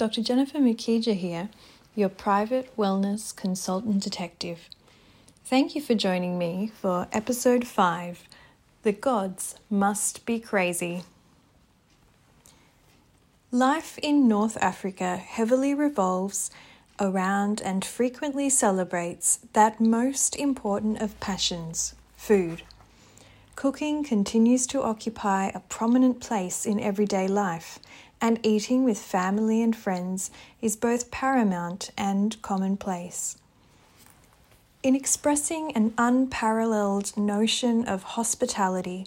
Dr. Jennifer Mukija here, your private wellness consultant detective. Thank you for joining me for episode 5 The Gods Must Be Crazy. Life in North Africa heavily revolves around and frequently celebrates that most important of passions food. Cooking continues to occupy a prominent place in everyday life, and eating with family and friends is both paramount and commonplace. In expressing an unparalleled notion of hospitality,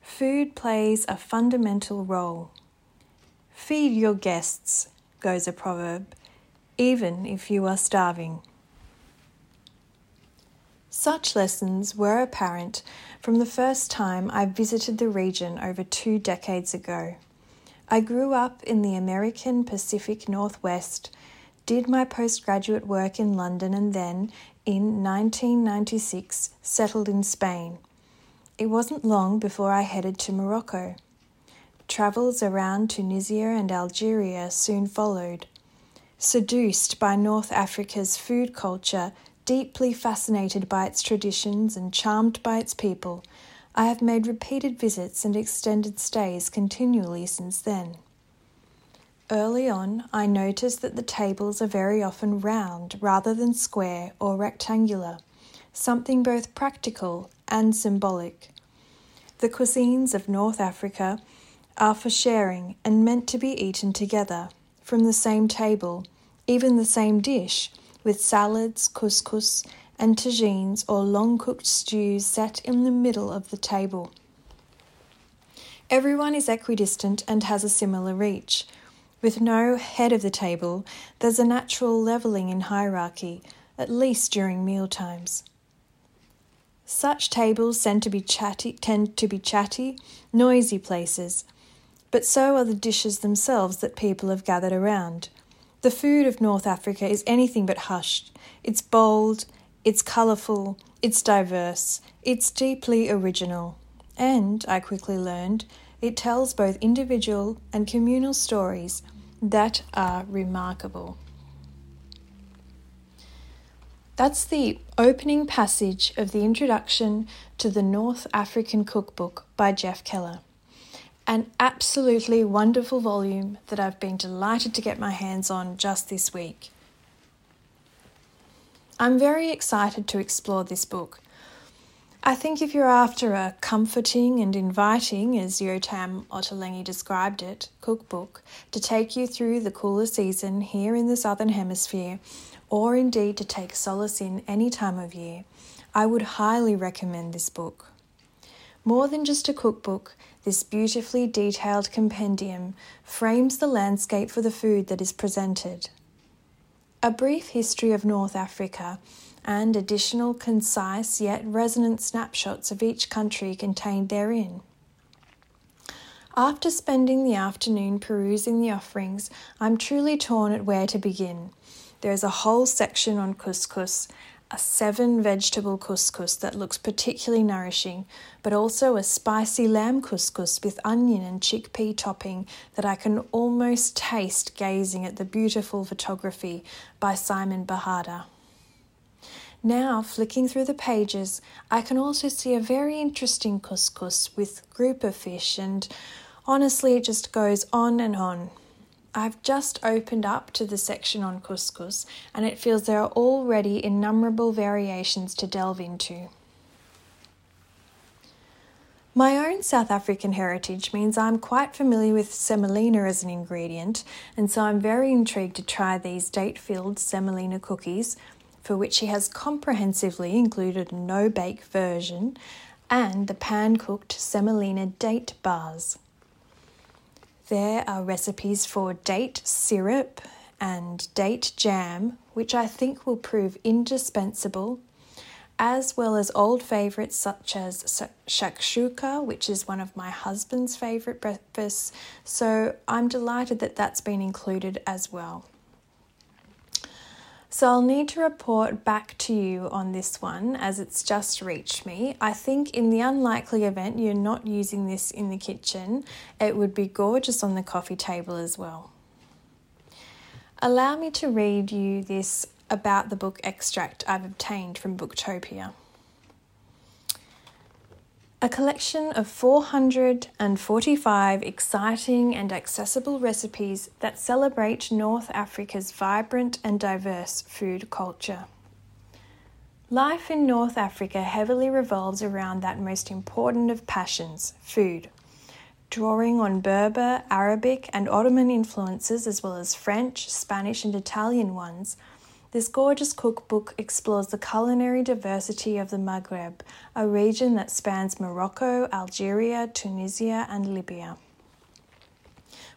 food plays a fundamental role. Feed your guests, goes a proverb, even if you are starving. Such lessons were apparent from the first time I visited the region over two decades ago. I grew up in the American Pacific Northwest, did my postgraduate work in London, and then, in 1996, settled in Spain. It wasn't long before I headed to Morocco. Travels around Tunisia and Algeria soon followed. Seduced by North Africa's food culture, deeply fascinated by its traditions, and charmed by its people, I have made repeated visits and extended stays continually since then. Early on, I noticed that the tables are very often round rather than square or rectangular, something both practical and symbolic. The cuisines of North Africa are for sharing and meant to be eaten together, from the same table, even the same dish, with salads, couscous, and tagines or long cooked stews set in the middle of the table. Everyone is equidistant and has a similar reach. With no head of the table, there's a natural levelling in hierarchy, at least during meal times. Such tables tend to be chatty, tend to be chatty, noisy places but so are the dishes themselves that people have gathered around. The food of North Africa is anything but hushed. It's bold, it's colourful, it's diverse, it's deeply original. And, I quickly learned, it tells both individual and communal stories that are remarkable. That's the opening passage of the introduction to the North African Cookbook by Jeff Koehler an absolutely wonderful volume that I've been delighted to get my hands on just this week. I'm very excited to explore this book. I think if you're after a comforting and inviting, as Yotam Ottolenghi described it, cookbook to take you through the cooler season here in the Southern Hemisphere, or indeed to take solace in any time of year, I would highly recommend this book. More than just a cookbook, this beautifully detailed compendium frames the landscape for the food that is presented. A brief history of North Africa and additional concise yet resonant snapshots of each country contained therein. After spending the afternoon perusing the offerings, I'm truly torn at where to begin. There is a whole section on couscous a seven vegetable couscous that looks particularly nourishing, but also a spicy lamb couscous with onion and chickpea topping that I can almost taste gazing at the beautiful photography by Simon Bajada. Now, flicking through the pages, I can also see a very interesting couscous with grouper fish, and honestly, it just goes on and on. I've just opened up to the section on couscous, and it feels there are already innumerable variations to delve into. My own South African heritage means I'm quite familiar with semolina as an ingredient, and so I'm very intrigued to try these date filled semolina cookies, for which he has comprehensively included a no bake version, and the pan cooked semolina date bars. There are recipes for date syrup and date jam, which I think will prove indispensable, as well as old favourites such as shakshuka, which is one of my husband's favourite breakfasts. So I'm delighted that that's been included as well. So I'll need to report back to you on this one as it's just reached me. I think in the unlikely event you're not using this in the kitchen, it would be gorgeous on the coffee table as well. Allow me to read you this about the book extract I've obtained from Booktopia. A collection of 445 exciting and accessible recipes that celebrate North Africa's vibrant and diverse food culture. Life in North Africa heavily revolves around that most important of passions, food. Drawing on Berber, Arabic, and Ottoman influences, as well as French, Spanish, and Italian ones, this gorgeous cookbook explores the culinary diversity of the Maghreb, a region that spans Morocco, Algeria, Tunisia, and Libya.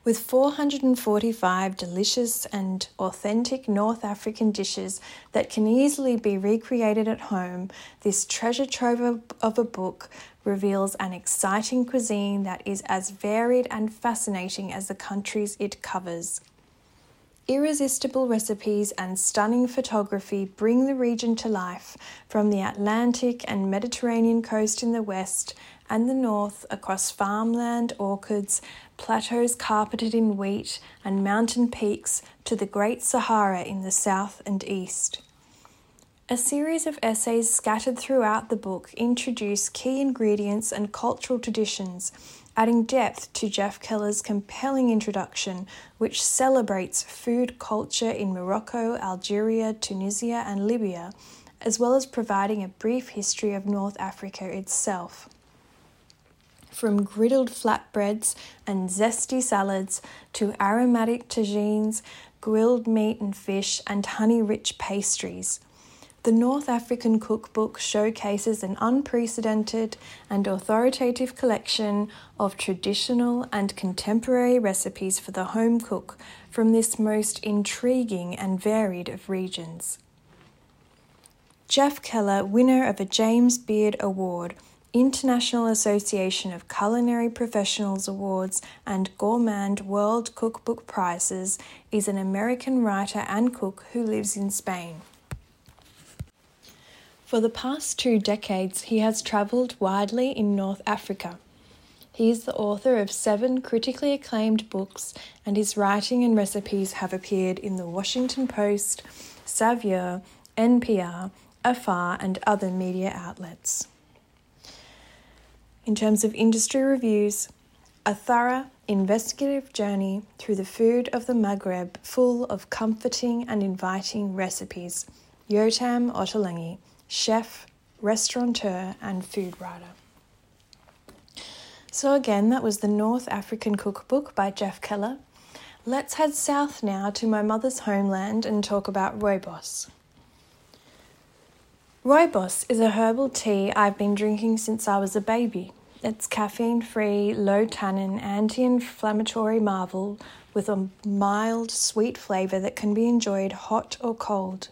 With 445 delicious and authentic North African dishes that can easily be recreated at home, this treasure trove of a book reveals an exciting cuisine that is as varied and fascinating as the countries it covers. Irresistible recipes and stunning photography bring the region to life from the Atlantic and Mediterranean coast in the west and the north across farmland, orchards, plateaus carpeted in wheat, and mountain peaks to the Great Sahara in the south and east. A series of essays scattered throughout the book introduce key ingredients and cultural traditions adding depth to Jeff Koehler's compelling introduction, which celebrates food culture in Morocco, Algeria, Tunisia, and Libya, as well as providing a brief history of North Africa itself. From griddled flatbreads and zesty salads to aromatic tagines, grilled meat and fish, and honey rich pastries. The North African Cookbook showcases an unprecedented and authoritative collection of traditional and contemporary recipes for the home cook from this most intriguing and varied of regions. Jeff Koehler, winner of a James Beard Award, International Association of Culinary Professionals Awards, and Gourmand World Cookbook Prizes, is an American writer and cook who lives in Spain. For the past two decades, he has travelled widely in North Africa. He is the author of seven critically acclaimed books, and his writing and recipes have appeared in the Washington Post, Saveur, NPR, Afar, and other media outlets. In terms of industry reviews, a thorough, investigative journey through the food of the Maghreb full of comforting and inviting recipes. Yotam Ottolenghi chef, restaurateur, and food writer. So, again, that was the North African Cookbook by Jeff Koehler. Let's head south now to my mother's homeland and talk about rooibos. Rooibos is a herbal tea I've been drinking since I was a baby. It's caffeine free, low tannin, anti inflammatory marvel with a mild, sweet flavour that can be enjoyed hot or cold.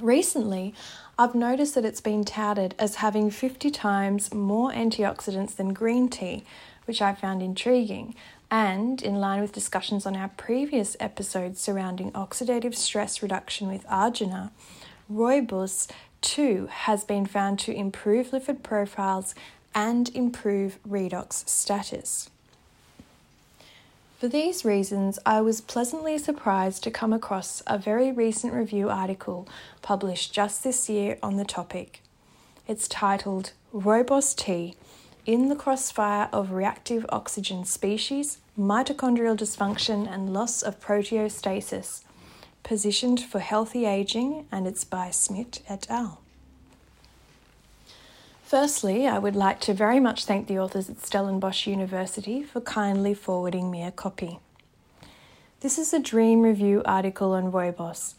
Recently, I've noticed that it's been touted as having 50 times more antioxidants than green tea, which I found intriguing. And in line with discussions on our previous episodes surrounding oxidative stress reduction with arginine, rooibos too has been found to improve lipid profiles and improve redox status. For these reasons, I was pleasantly surprised to come across a very recent review article published just this year on the topic. It's titled Rooibos Tea in the Crossfire of Reactive Oxygen Species, Mitochondrial Dysfunction and Loss of Proteostasis, positioned for healthy aging, and it's by Smith et al. Firstly, I would like to very much thank the authors at Stellenbosch University for kindly forwarding me a copy. This is a dream review article on rooibos,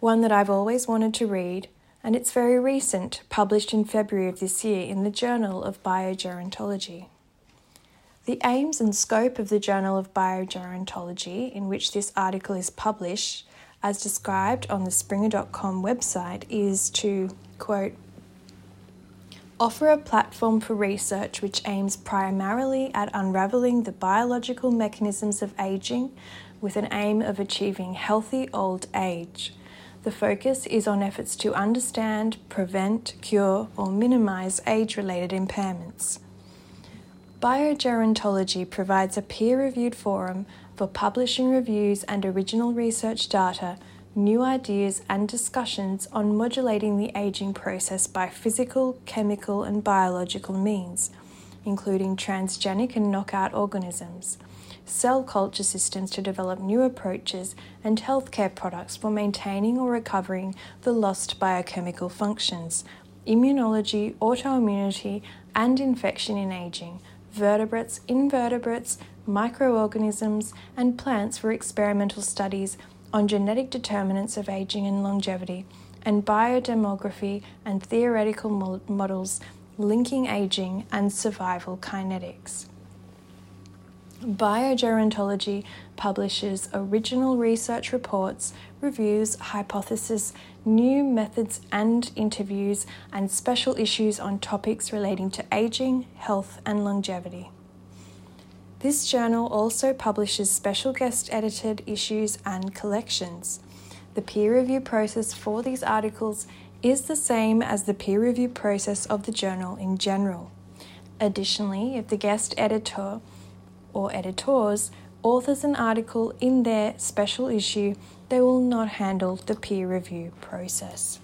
one that I've always wanted to read, and it's very recent, published in February of this year in the Journal of Biogerontology. The aims and scope of the Journal of Biogerontology, in which this article is published, as described on the Springer.com website, is to, quote, offer a platform for research which aims primarily at unravelling the biological mechanisms of aging with an aim of achieving healthy old age. The focus is on efforts to understand, prevent, cure, or minimise age related impairments. Biogerontology provides a peer reviewed forum for publishing reviews and original research data, new ideas, and discussions on modulating the aging process by physical, chemical, and biological means, including transgenic and knockout organisms, cell culture systems to develop new approaches, and healthcare products for maintaining or recovering the lost biochemical functions, immunology, autoimmunity, and infection in aging, vertebrates, invertebrates, microorganisms, and plants for experimental studies on genetic determinants of aging and longevity, and biodemography and theoretical models linking aging and survival kinetics. Biogerontology publishes original research reports, reviews, hypotheses, new methods and interviews, and special issues on topics relating to aging, health, and longevity. This journal also publishes special guest edited issues and collections. The peer review process for these articles is the same as the peer review process of the journal in general. Additionally, if the guest editor or editors authors an article in their special issue, they will not handle the peer review process.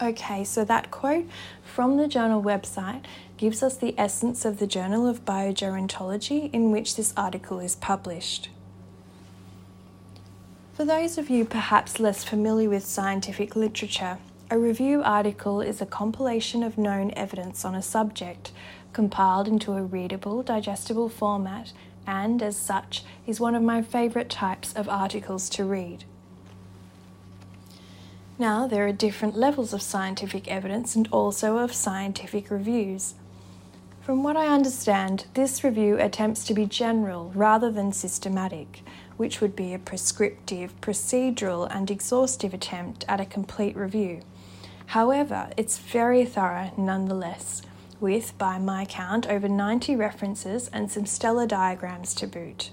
Okay, so that quote from the journal website gives us the essence of the Journal of Biogerontology in which this article is published. For those of you perhaps less familiar with scientific literature, a review article is a compilation of known evidence on a subject, compiled into a readable, digestible format, and as such is one of my favourite types of articles to read. Now, there are different levels of scientific evidence and also of scientific reviews. From what I understand, this review attempts to be general rather than systematic, which would be a prescriptive, procedural, and exhaustive attempt at a complete review. However, it's very thorough nonetheless, with, by my count, over 90 references and some stellar diagrams to boot.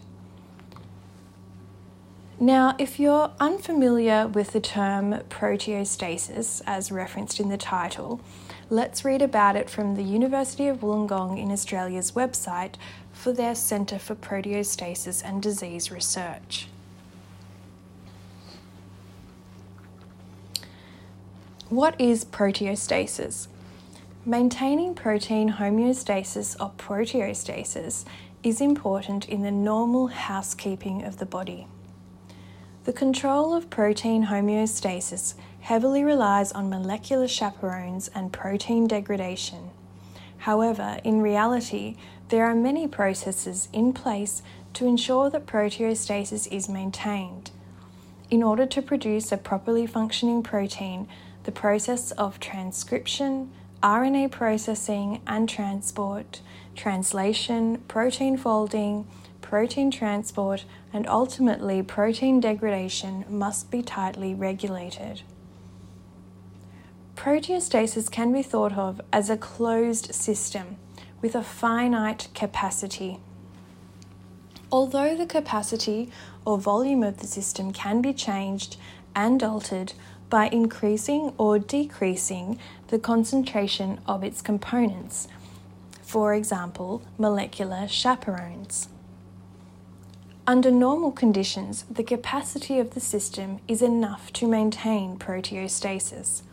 Now, if you're unfamiliar with the term proteostasis, as referenced in the title, let's read about it from the University of Wollongong in Australia's website for their Centre for Proteostasis and Disease Research. What is proteostasis? Maintaining protein homeostasis or proteostasis is important in the normal housekeeping of the body. The control of protein homeostasis heavily relies on molecular chaperones and protein degradation. However, in reality, there are many processes in place to ensure that proteostasis is maintained. In order to produce a properly functioning protein, the process of transcription, RNA processing and transport, translation, protein folding, protein transport, and ultimately protein degradation must be tightly regulated. Proteostasis can be thought of as a closed system with a finite capacity. Although the capacity or volume of the system can be changed and altered by increasing or decreasing the concentration of its components, for example, molecular chaperones. Under normal conditions, the capacity of the system is enough to maintain proteostasis.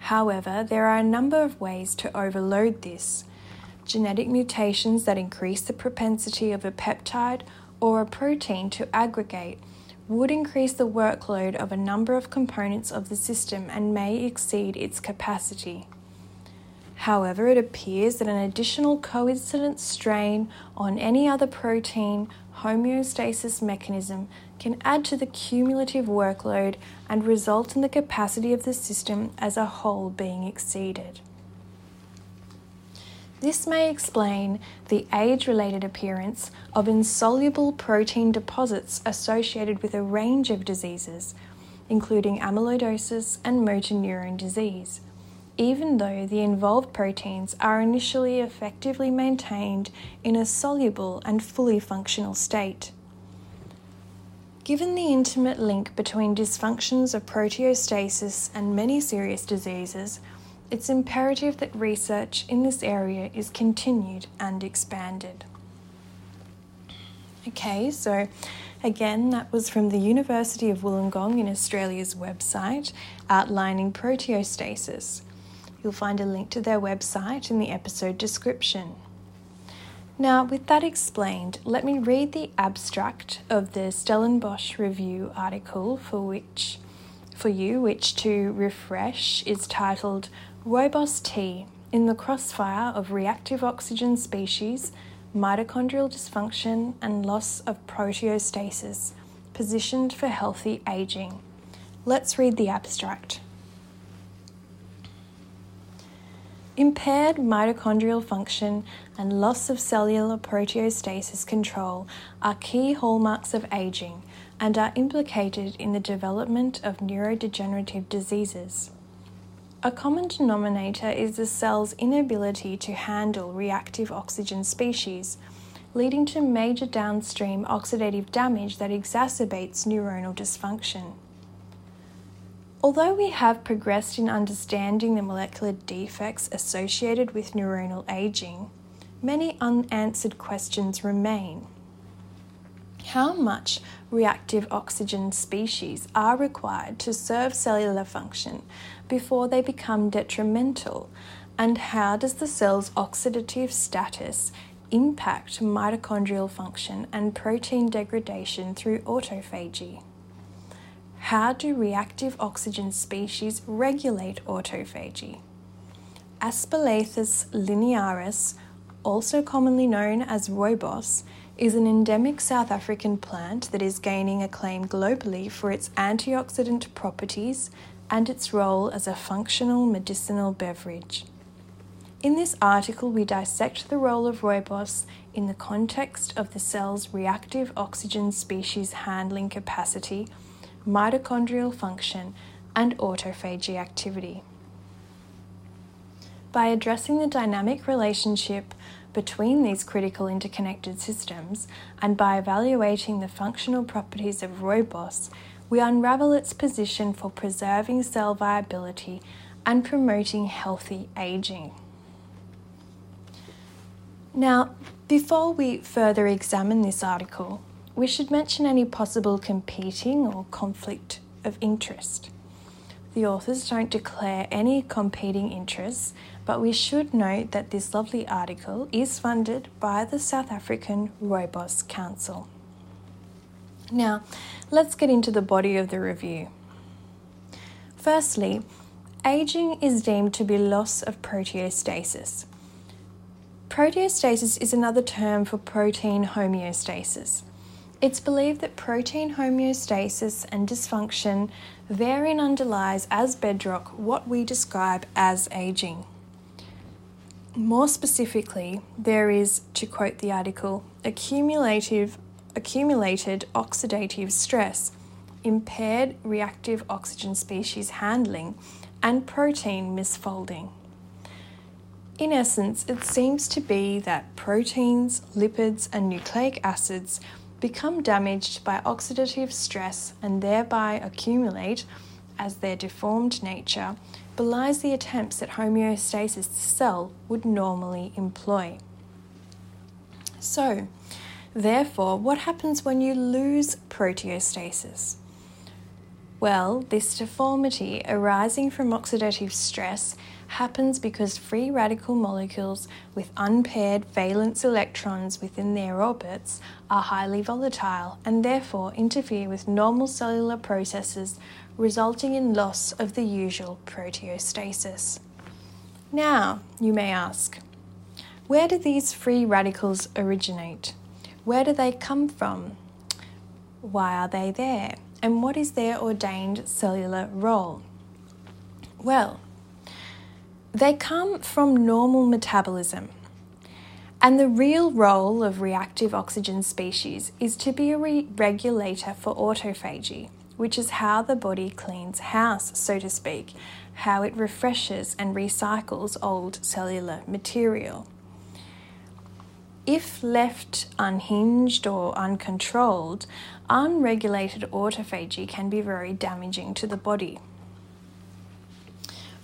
However, there are a number of ways to overload this. Genetic mutations that increase the propensity of a peptide or a protein to aggregate would increase the workload of a number of components of the system and may exceed its capacity. However, it appears that an additional coincident strain on any other protein homeostasis mechanism can add to the cumulative workload and result in the capacity of the system as a whole being exceeded. This may explain the age related appearance of insoluble protein deposits associated with a range of diseases, including amyloidosis and motor neuron disease, even though the involved proteins are initially effectively maintained in a soluble and fully functional state. Given the intimate link between dysfunctions of proteostasis and many serious diseases, it's imperative that research in this area is continued and expanded. Okay, so again, that was from the University of Wollongong in Australia's website outlining proteostasis. You'll find a link to their website in the episode description. Now, with that explained, let me read the abstract of the Stellenbosch Review article for which for you, which to refresh is titled Rooibos Tea in the Crossfire of Reactive Oxygen Species mitochondrial dysfunction, and loss of proteostasis, positioned for healthy aging. Let's read the abstract. Impaired mitochondrial function and loss of cellular proteostasis control are key hallmarks of aging and are implicated in the development of neurodegenerative diseases. A common denominator is the cell's inability to handle reactive oxygen species, leading to major downstream oxidative damage that exacerbates neuronal dysfunction. Although we have progressed in understanding the molecular defects associated with neuronal aging, many unanswered questions remain. How much reactive oxygen species are required to serve cellular function before they become detrimental? And how does the cell's oxidative status impact mitochondrial function and protein degradation through autophagy? How do reactive oxygen species regulate autophagy? Aspalathus linearis, also commonly known as rooibos, is an endemic South African plant that is gaining acclaim globally for its antioxidant properties and its role as a functional medicinal beverage. In this article, we dissect the role of rooibos in the context of the cell's reactive oxygen species handling capacity, mitochondrial function, and autophagy activity. By addressing the dynamic relationship between these critical interconnected systems and by evaluating the functional properties of rooibos, we unravel its position for preserving cell viability and promoting healthy aging. Now, before we further examine this article, we should mention any possible competing or conflict of interest. The authors don't declare any competing interests, but we should note that this lovely article is funded by the South African Rooibos Council. Now, let's get into the body of the review. Firstly, aging is deemed to be loss of proteostasis. Proteostasis is another term for protein homeostasis. It's believed that protein homeostasis and dysfunction therein underlies as bedrock what we describe as aging. More specifically, there is, to quote the article, accumulative accumulated oxidative stress, impaired reactive oxygen species handling, and protein misfolding. In essence, it seems to be that proteins, lipids, and nucleic acids become damaged by oxidative stress and thereby accumulate as their deformed nature belies the attempts that homeostasis cell would normally employ. So, Therefore, what happens when you lose proteostasis? Well, this deformity arising from oxidative stress happens because free radical molecules with unpaired valence electrons within their orbits are highly volatile and therefore interfere with normal cellular processes, resulting in loss of the usual proteostasis. Now, you may ask, where do these free radicals originate? Where do they come from? Why are they there? And what is their ordained cellular role? Well, they come from normal metabolism. And the real role of reactive oxygen species is to be a re- regulator for autophagy, which is how the body cleans house, so to speak, how it refreshes and recycles old cellular material. If left unhinged or uncontrolled, unregulated autophagy can be very damaging to the body.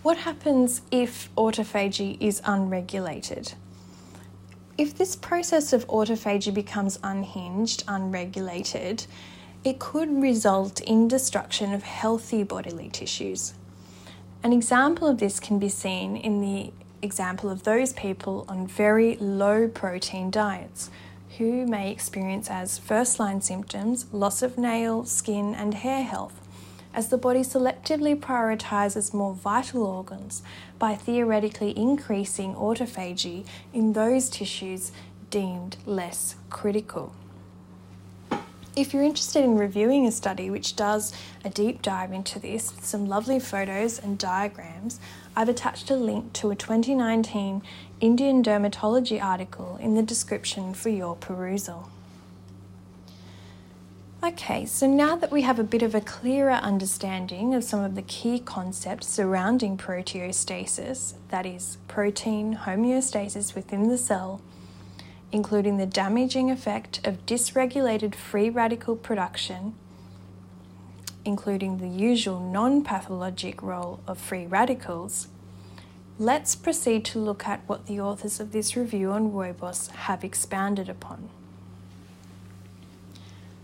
What happens if autophagy is unregulated? If this process of autophagy becomes unhinged, unregulated, it could result in destruction of healthy bodily tissues. An example of this can be seen in the example of those people on very low protein diets who may experience as first line symptoms loss of nail, skin, and hair health, as the body selectively prioritizes more vital organs by theoretically increasing autophagy in those tissues deemed less critical. If you're interested in reviewing a study which does a deep dive into this, with some lovely photos and diagrams, I've attached a link to a 2019 Indian dermatology article in the description for your perusal. Okay, so now that we have a bit of a clearer understanding of some of the key concepts surrounding proteostasis, that is, protein homeostasis within the cell, including the damaging effect of dysregulated free radical production, including the usual non pathologic role of free radicals, Let's proceed to look at what the authors of this review on rooibos have expounded upon.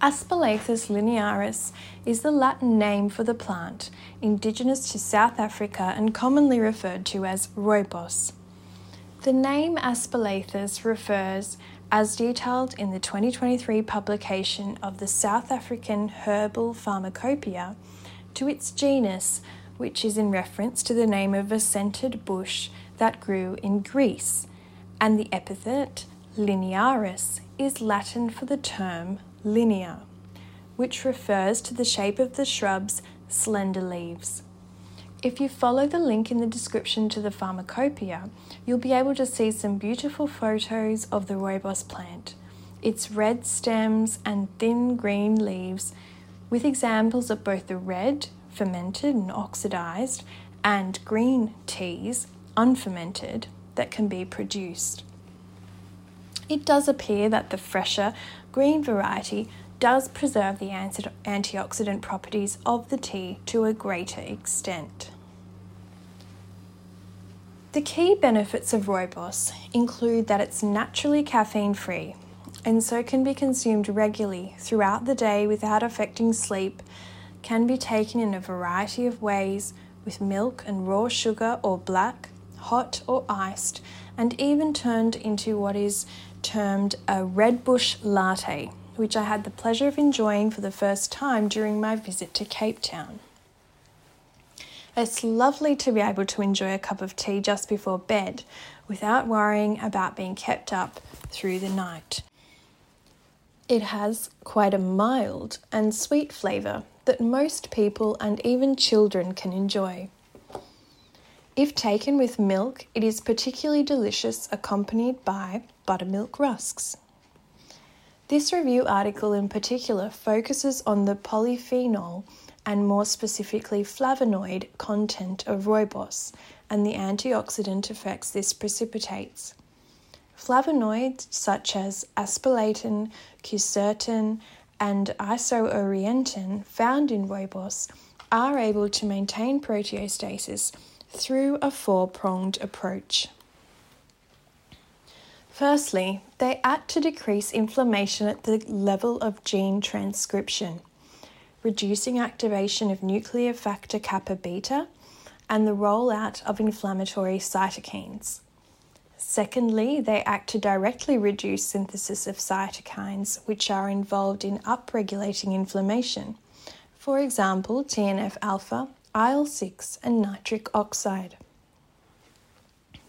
Aspalathus linearis is the Latin name for the plant, indigenous to South Africa and commonly referred to as rooibos. The name Aspalathus refers, as detailed in the 2023 publication of the South African Herbal Pharmacopoeia, to its genus which is in reference to the name of a scented bush that grew in Greece, and the epithet linearis is Latin for the term linear, which refers to the shape of the shrub's slender leaves. If you follow the link in the description to the pharmacopoeia, you'll be able to see some beautiful photos of the rooibos plant, its red stems and thin green leaves, with examples of both the red, fermented and oxidized, and green teas, unfermented, that can be produced. It does appear that the fresher green variety does preserve the antioxidant properties of the tea to a greater extent. The key benefits of rooibos include that it's naturally caffeine free and so can be consumed regularly throughout the day without affecting sleep can be taken in a variety of ways with milk and raw sugar or black, hot or iced, and even turned into what is termed a red bush latte, which I had the pleasure of enjoying for the first time during my visit to Cape Town. It's lovely to be able to enjoy a cup of tea just before bed without worrying about being kept up through the night. It has quite a mild and sweet flavour that most people and even children can enjoy. If taken with milk, it is particularly delicious accompanied by buttermilk rusks. This review article in particular focuses on the polyphenol and more specifically flavonoid content of rooibos and the antioxidant effects this precipitates. Flavonoids such as aspalathin, quercetin, and isoorientin found in rooibos are able to maintain proteostasis through a four pronged approach. Firstly, they act to decrease inflammation at the level of gene transcription, reducing activation of nuclear factor kappa beta and the rollout of inflammatory cytokines. Secondly, they act to directly reduce synthesis of cytokines, which are involved in upregulating inflammation. For example, TNF alpha, IL 6, and nitric oxide.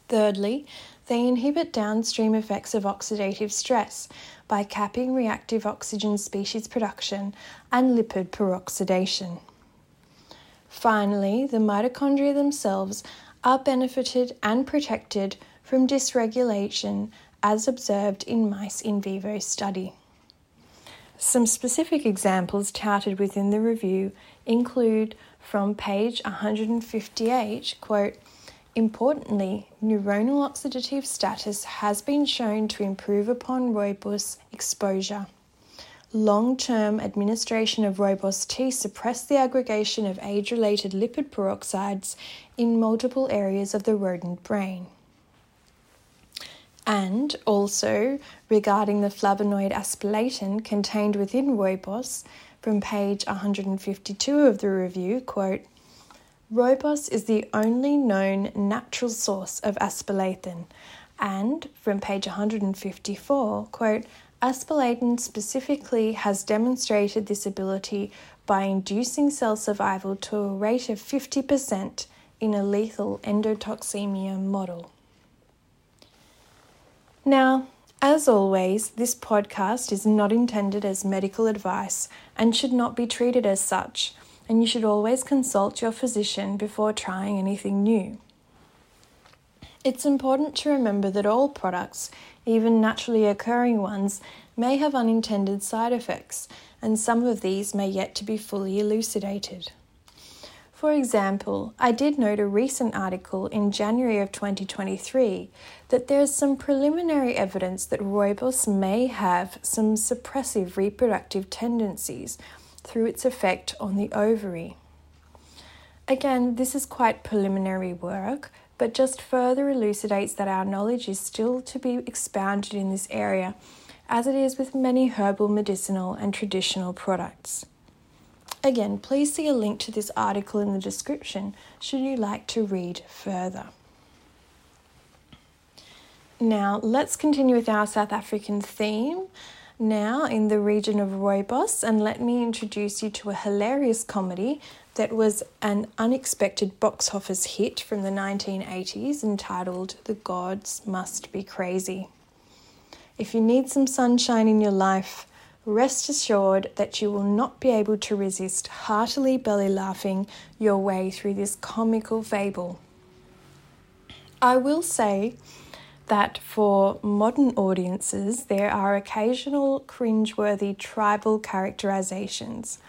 Thirdly, they inhibit downstream effects of oxidative stress by capping reactive oxygen species production and lipid peroxidation. Finally, the mitochondria themselves are benefited and protected from dysregulation as observed in mice in vivo study. Some specific examples touted within the review include from page 158 quote Importantly, neuronal oxidative status has been shown to improve upon rooibos exposure. Long term administration of rooibos tea suppressed the aggregation of age related lipid peroxides in multiple areas of the rodent brain. And also regarding the flavonoid aspalathin contained within rooibos, from page 152 of the review, quote, Rooibos is the only known natural source of aspalathin, and from page 154, quote, aspalathin specifically has demonstrated this ability by inducing cell survival to a rate of 50% in a lethal endotoxemia model. Now, as always, this podcast is not intended as medical advice and should not be treated as such, and you should always consult your physician before trying anything new. It's important to remember that all products, even naturally occurring ones, may have unintended side effects, and some of these may yet to be fully elucidated. For example, I did note a recent article in January of 2023 that there is some preliminary evidence that rooibos may have some suppressive reproductive tendencies through its effect on the ovary. Again, this is quite preliminary work, but just further elucidates that our knowledge is still to be expounded in this area, as it is with many herbal, medicinal, and traditional products. Again, please see a link to this article in the description should you like to read further. Now, let's continue with our South African theme now in the region of Rooibos, and let me introduce you to a hilarious comedy that was an unexpected box office hit from the 1980s entitled The Gods Must Be Crazy. If you need some sunshine in your life, rest assured that you will not be able to resist heartily belly laughing your way through this comical fable. I will say that for modern audiences, there are occasional cringeworthy tribal characterizations,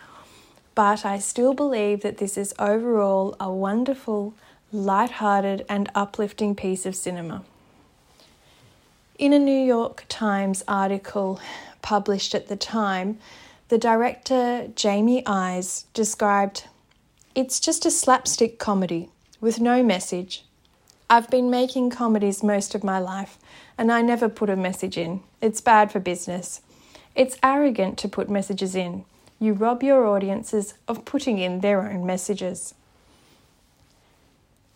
but I still believe that this is overall a wonderful, light-hearted, and uplifting piece of cinema. In a New York Times article published at the time, the director Jamie Uys described it's just a slapstick comedy with no message. I've been making comedies most of my life, and I never put a message in. It's bad for business. It's arrogant to put messages in. You rob your audiences of putting in their own messages.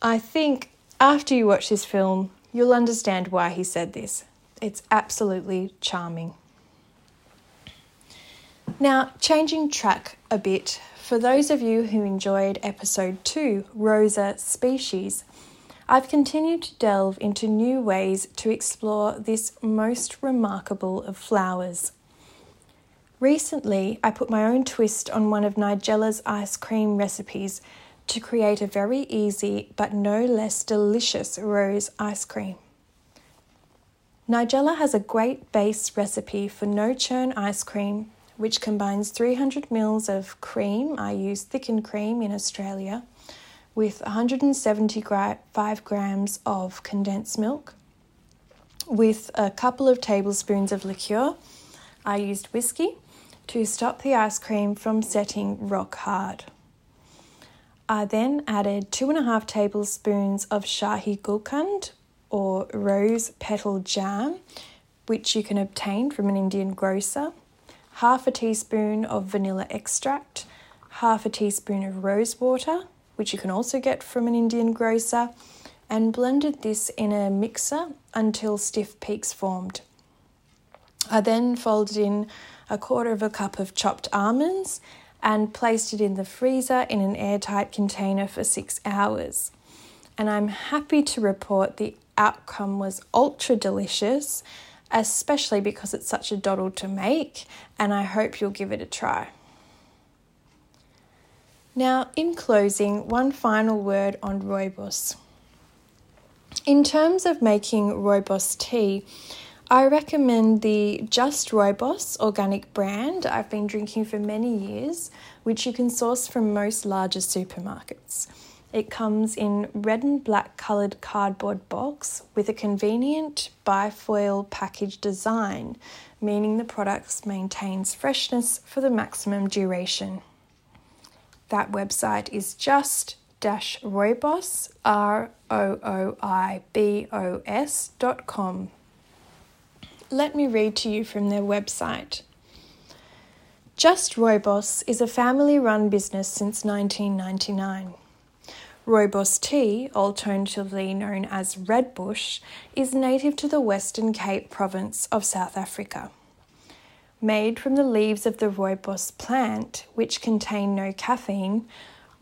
I think after you watch this film, you'll understand why he said this. It's absolutely charming. Now, changing track a bit, for those of you who enjoyed episode 2, Rosa Species, I've continued to delve into new ways to explore this most remarkable of flowers. Recently, I put my own twist on one of Nigella's ice cream recipes to create a very easy but no less delicious rose ice cream. Nigella has a great base recipe for no churn ice cream which combines 300 mils of cream. I use thickened cream in Australia with 175 grams of condensed milk, with a couple of tablespoons of liqueur. I used whiskey to stop the ice cream from setting rock hard. I then added two and a half tablespoons of Shahi Gulkand or rose petal jam, which you can obtain from an Indian grocer half a teaspoon of vanilla extract, half a teaspoon of rose water, which you can also get from an Indian grocer, and blended this in a mixer until stiff peaks formed. I then folded in a quarter of a cup of chopped almonds and placed it in the freezer in an airtight container for six hours. And I'm happy to report the outcome was ultra delicious especially because it's such a doddle to make, and I hope you'll give it a try. Now, in closing, one final word on rooibos. In terms of making rooibos tea, I recommend the Just Rooibos organic brand I've been drinking for many years, which you can source from most larger supermarkets. It comes in red and black coloured cardboard box with a convenient bifoil package design, meaning the product maintains freshness for the maximum duration. That website is just dash rooibos r o o i b o s dot com. let me read to you from their website. Just Rooibos is a family run business since 1999. Rooibos tea, alternatively known as Redbush, is native to the Western Cape province of South Africa. Made from the leaves of the rooibos plant, which contain no caffeine,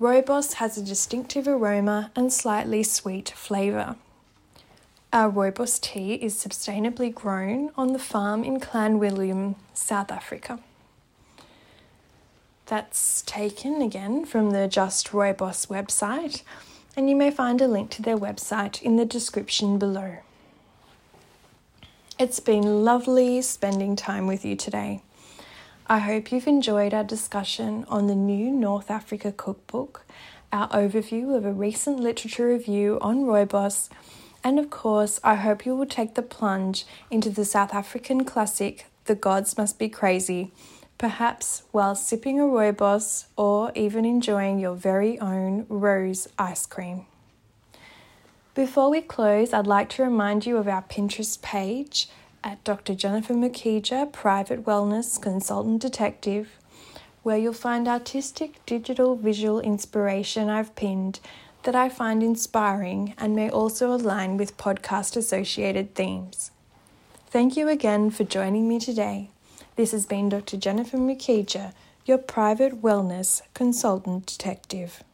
rooibos has a distinctive aroma and slightly sweet flavour. Our rooibos tea is sustainably grown on the farm in Clanwilliam, South Africa. That's taken again from the Just Rooibos website, and you may find a link to their website in the description below. It's been lovely spending time with you today. I hope you've enjoyed our discussion on the new North Africa cookbook, our overview of a recent literature review on rooibos, and of course, I hope you will take the plunge into the South African classic The Gods Must Be Crazy, perhaps while sipping a rooibos or even enjoying your very own rose ice cream. Before we close, I'd like to remind you of our Pinterest page at Dr. Jennifer Mukija, Private Wellness Consultant Detective, where you'll find artistic digital visual inspiration I've pinned that I find inspiring and may also align with podcast associated themes. Thank you again for joining me today. This has been Dr. Jennifer Mukija, your private wellness consultant detective.